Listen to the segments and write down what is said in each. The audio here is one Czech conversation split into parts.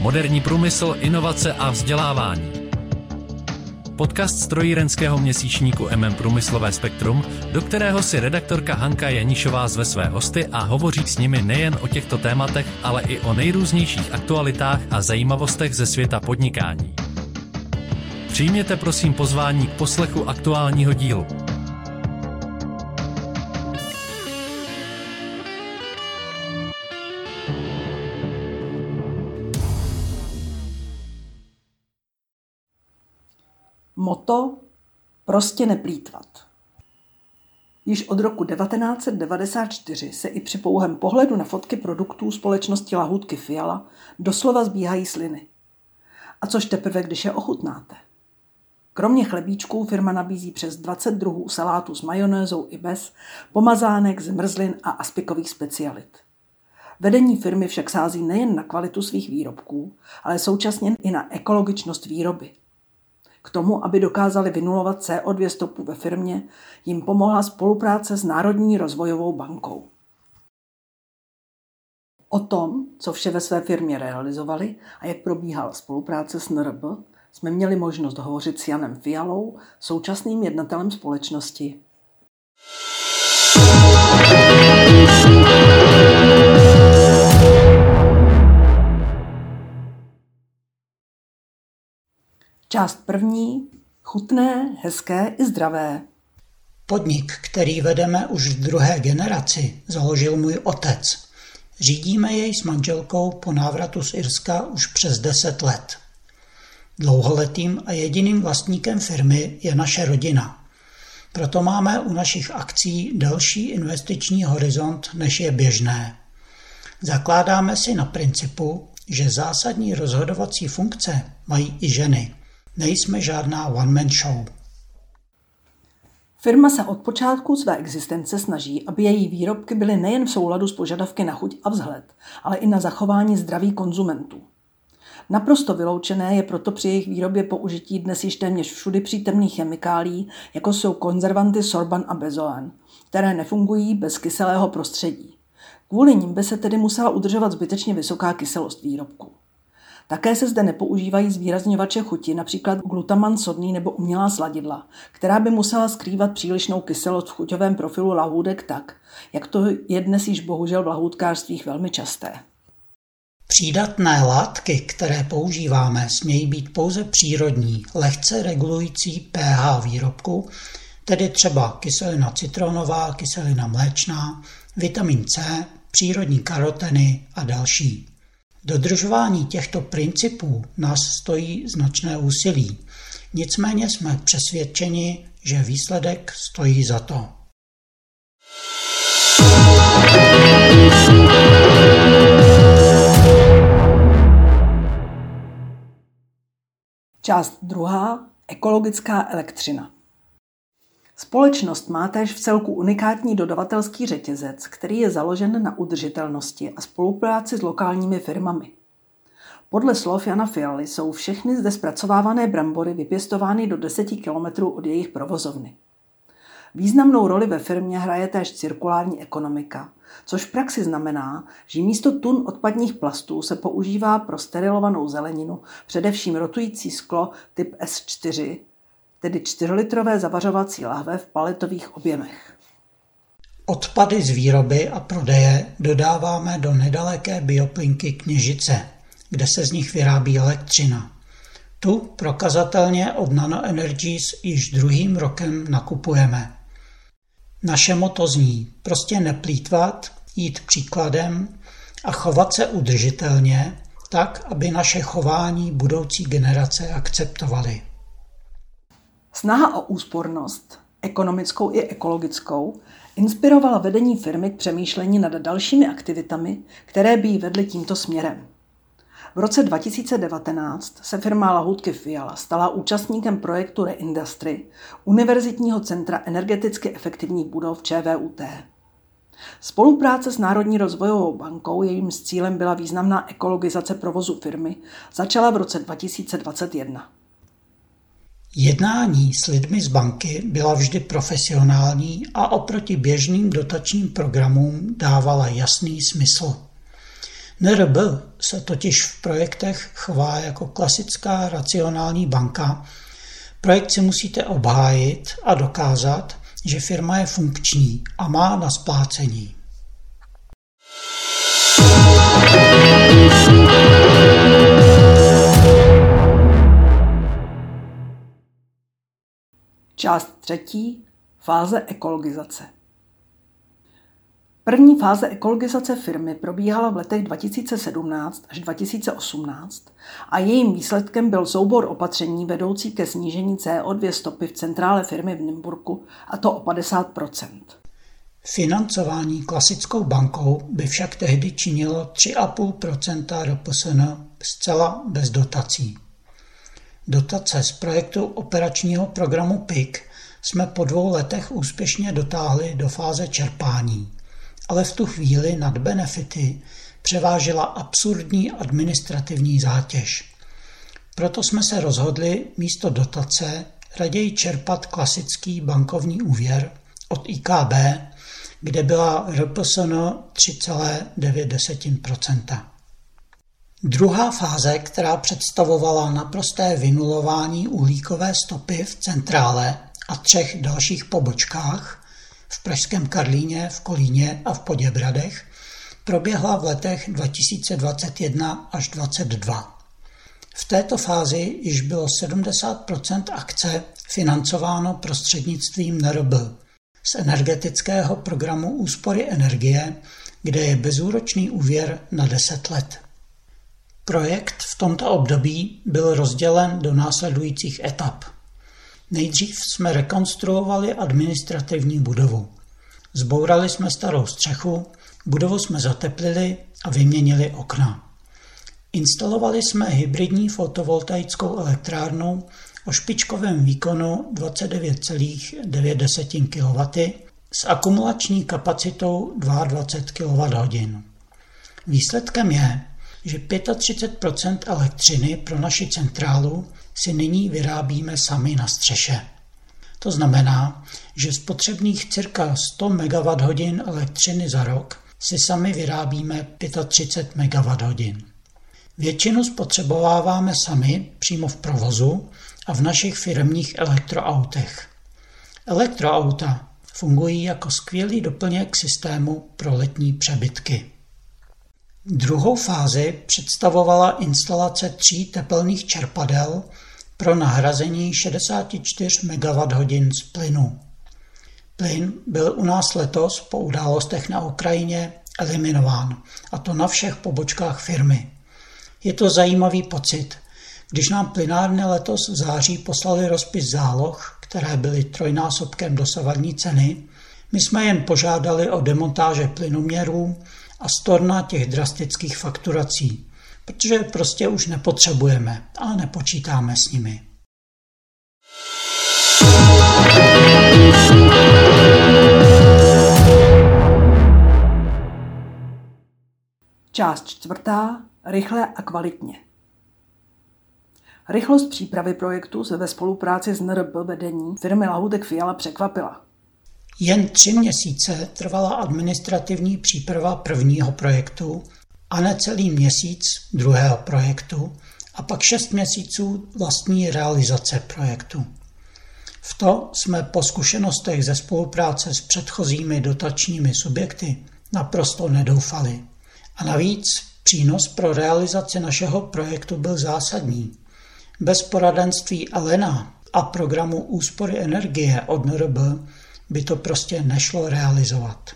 Moderní průmysl, inovace a vzdělávání. Podcast strojírenského měsíčníku MM Průmyslové spektrum, do kterého si redaktorka Hanka Janišová zve své hosty a hovoří s nimi nejen o těchto tématech, ale i o nejrůznějších aktualitách a zajímavostech ze světa podnikání. Přijměte prosím pozvání k poslechu aktuálního dílu. Moto prostě neplítvat. Již od roku 1994 se i při pouhém pohledu na fotky produktů společnosti Lahůdky Fiala doslova zbíhají sliny. A což teprve, když je ochutnáte. Kromě chlebíčků firma nabízí přes 20 druhů salátů s majonézou i bez, pomazánek, zmrzlin a aspikových specialit. Vedení firmy však sází nejen na kvalitu svých výrobků, ale současně i na ekologičnost výroby. K tomu, aby dokázali vynulovat CO2 stopu ve firmě, jim pomohla spolupráce s Národní rozvojovou bankou. O tom, co vše ve své firmě realizovali a jak probíhala spolupráce s NRB, jsme měli možnost hovořit s Janem Fialou, současným jednatelem společnosti. Část první. Chutné, hezké i zdravé. Podnik, který vedeme už v druhé generaci, založil můj otec. Řídíme jej s manželkou po návratu z Irska už přes deset let. Dlouholetým a jediným vlastníkem firmy je naše rodina. Proto máme u našich akcí delší investiční horizont, než je běžné. Zakládáme si na principu, že zásadní rozhodovací funkce mají i ženy. Nejsme žádná one-man show. Firma se od počátku své existence snaží, aby její výrobky byly nejen v souladu s požadavky na chuť a vzhled, ale i na zachování zdraví konzumentů. Naprosto vyloučené je proto při jejich výrobě použití dnes již téměř všudy přítomných chemikálí, jako jsou konzervanty sorban a bezoan, které nefungují bez kyselého prostředí. Kvůli nim by se tedy musela udržovat zbytečně vysoká kyselost výrobku. Také se zde nepoužívají zvýrazňovače chuti, například glutaman sodný nebo umělá sladidla, která by musela skrývat přílišnou kyselost v chuťovém profilu lahůdek tak, jak to je dnes již bohužel v lahůdkářstvích velmi časté. Přídatné látky, které používáme, smějí být pouze přírodní, lehce regulující pH výrobku, tedy třeba kyselina citronová, kyselina mléčná, vitamin C, přírodní karoteny a další. Dodržování těchto principů nás stojí značné úsilí. Nicméně jsme přesvědčeni, že výsledek stojí za to. Část druhá. Ekologická elektřina. Společnost má též v celku unikátní dodavatelský řetězec, který je založen na udržitelnosti a spolupráci s lokálními firmami. Podle slov Jana Fialy jsou všechny zde zpracovávané brambory vypěstovány do 10 km od jejich provozovny. Významnou roli ve firmě hraje též cirkulární ekonomika, což v praxi znamená, že místo tun odpadních plastů se používá pro sterilovanou zeleninu především rotující sklo typ S4, tedy 4-litrové zavařovací lahve v paletových objemech. Odpady z výroby a prodeje dodáváme do nedaleké bioplinky Kněžice, kde se z nich vyrábí elektřina. Tu prokazatelně od Nanoenergies již druhým rokem nakupujeme. Naše moto zní prostě neplýtvat, jít příkladem a chovat se udržitelně, tak, aby naše chování budoucí generace akceptovaly. Snaha o úspornost, ekonomickou i ekologickou, inspirovala vedení firmy k přemýšlení nad dalšími aktivitami, které by jí vedly tímto směrem. V roce 2019 se firma Lahůdky Fiala stala účastníkem projektu Reindustry Univerzitního centra energeticky efektivních budov ČVUT. Spolupráce s Národní rozvojovou bankou, jejím cílem byla významná ekologizace provozu firmy, začala v roce 2021. Jednání s lidmi z banky byla vždy profesionální a oproti běžným dotačním programům dávala jasný smysl. NRB se totiž v projektech chová jako klasická racionální banka. Projekt si musíte obhájit a dokázat, že firma je funkční a má na splácení. Část třetí. Fáze ekologizace. První fáze ekologizace firmy probíhala v letech 2017 až 2018 a jejím výsledkem byl soubor opatření vedoucí ke snížení CO2 stopy v centrále firmy v Nymburku, a to o 50% Financování klasickou bankou by však tehdy činilo 3,5% RPSN zcela bez dotací. Dotace z projektu operačního programu PIK jsme po dvou letech úspěšně dotáhli do fáze čerpání, ale v tu chvíli nad benefity převážila absurdní administrativní zátěž. Proto jsme se rozhodli místo dotace raději čerpat klasický bankovní úvěr od IKB, kde byla RPSN 3,9 Druhá fáze, která představovala naprosté vynulování uhlíkové stopy v centrále a třech dalších pobočkách v Pražském Karlíně, v Kolíně a v Poděbradech, proběhla v letech 2021 až 2022. V této fázi již bylo 70% akce financováno prostřednictvím NRB z energetického programu úspory energie, kde je bezúročný úvěr na 10 let. Projekt v tomto období byl rozdělen do následujících etap. Nejdřív jsme rekonstruovali administrativní budovu. Zbourali jsme starou střechu, budovu jsme zateplili a vyměnili okna. Instalovali jsme hybridní fotovoltaickou elektrárnu o špičkovém výkonu 29,9 kW s akumulační kapacitou 22 kWh. Výsledkem je, že 35% elektřiny pro naši centrálu si nyní vyrábíme sami na střeše. To znamená, že z potřebných cirka 100 MWh elektřiny za rok si sami vyrábíme 35 MWh. Většinu spotřebováváme sami přímo v provozu a v našich firmních elektroautech. Elektroauta fungují jako skvělý doplněk systému pro letní přebytky. Druhou fázi představovala instalace tří tepelných čerpadel pro nahrazení 64 MWh z plynu. Plyn byl u nás letos po událostech na Ukrajině eliminován, a to na všech pobočkách firmy. Je to zajímavý pocit, když nám plynárny letos v září poslali rozpis záloh, které byly trojnásobkem dosavadní ceny, my jsme jen požádali o demontáže plynoměrů a storna těch drastických fakturací, protože prostě už nepotřebujeme a nepočítáme s nimi. Část čtvrtá. Rychle a kvalitně. Rychlost přípravy projektu se ve spolupráci s NRB vedení firmy Lahutek Fiala překvapila. Jen tři měsíce trvala administrativní příprava prvního projektu a necelý měsíc druhého projektu a pak šest měsíců vlastní realizace projektu. V to jsme po zkušenostech ze spolupráce s předchozími dotačními subjekty naprosto nedoufali. A navíc přínos pro realizaci našeho projektu byl zásadní. Bez poradenství Elena a programu úspory energie od NRB by to prostě nešlo realizovat.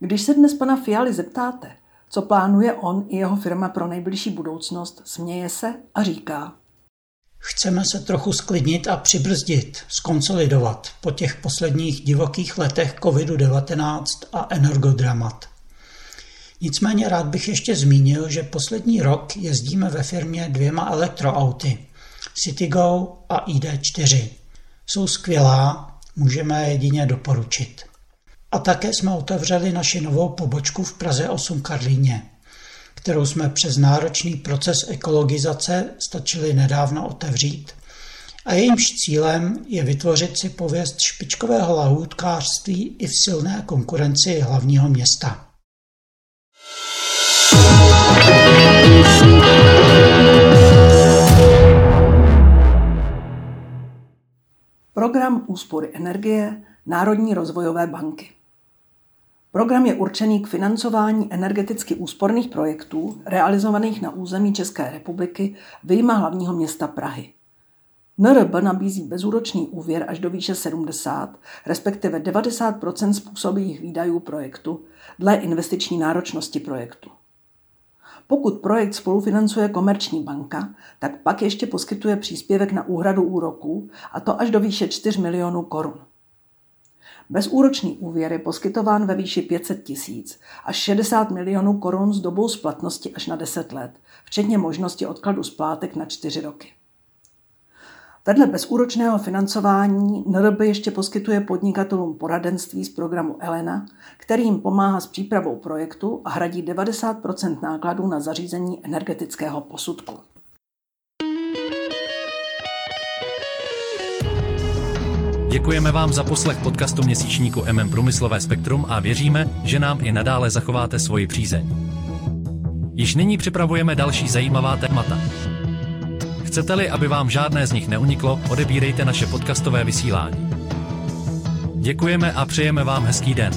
Když se dnes pana Fialy zeptáte, co plánuje on i jeho firma pro nejbližší budoucnost, směje se a říká. Chceme se trochu sklidnit a přibrzdit, skonsolidovat po těch posledních divokých letech COVID-19 a energodramat. Nicméně rád bych ještě zmínil, že poslední rok jezdíme ve firmě dvěma elektroauty, CityGo a ID4. Jsou skvělá, můžeme jedině doporučit. A také jsme otevřeli naši novou pobočku v Praze 8 Karlíně, kterou jsme přes náročný proces ekologizace stačili nedávno otevřít a jejímž cílem je vytvořit si pověst špičkového lahůdkářství i v silné konkurenci hlavního města. Program úspory energie Národní rozvojové banky. Program je určený k financování energeticky úsporných projektů realizovaných na území České republiky vyjma hlavního města Prahy. NRB nabízí bezúročný úvěr až do výše 70, respektive 90 způsobých výdajů projektu dle investiční náročnosti projektu. Pokud projekt spolufinancuje komerční banka, tak pak ještě poskytuje příspěvek na úhradu úroků, a to až do výše 4 milionů korun. Bezúročný úvěr je poskytován ve výši 500 tisíc až 60 milionů korun s dobou splatnosti až na 10 let, včetně možnosti odkladu splátek na 4 roky. Vedle bezúročného financování NRB ještě poskytuje podnikatelům poradenství z programu Elena, který jim pomáhá s přípravou projektu a hradí 90% nákladů na zařízení energetického posudku. Děkujeme vám za poslech podcastu měsíčníku MM Průmyslové spektrum a věříme, že nám i nadále zachováte svoji přízeň. Již nyní připravujeme další zajímavá témata. Chcete-li, aby vám žádné z nich neuniklo, odebírejte naše podcastové vysílání. Děkujeme a přejeme vám hezký den.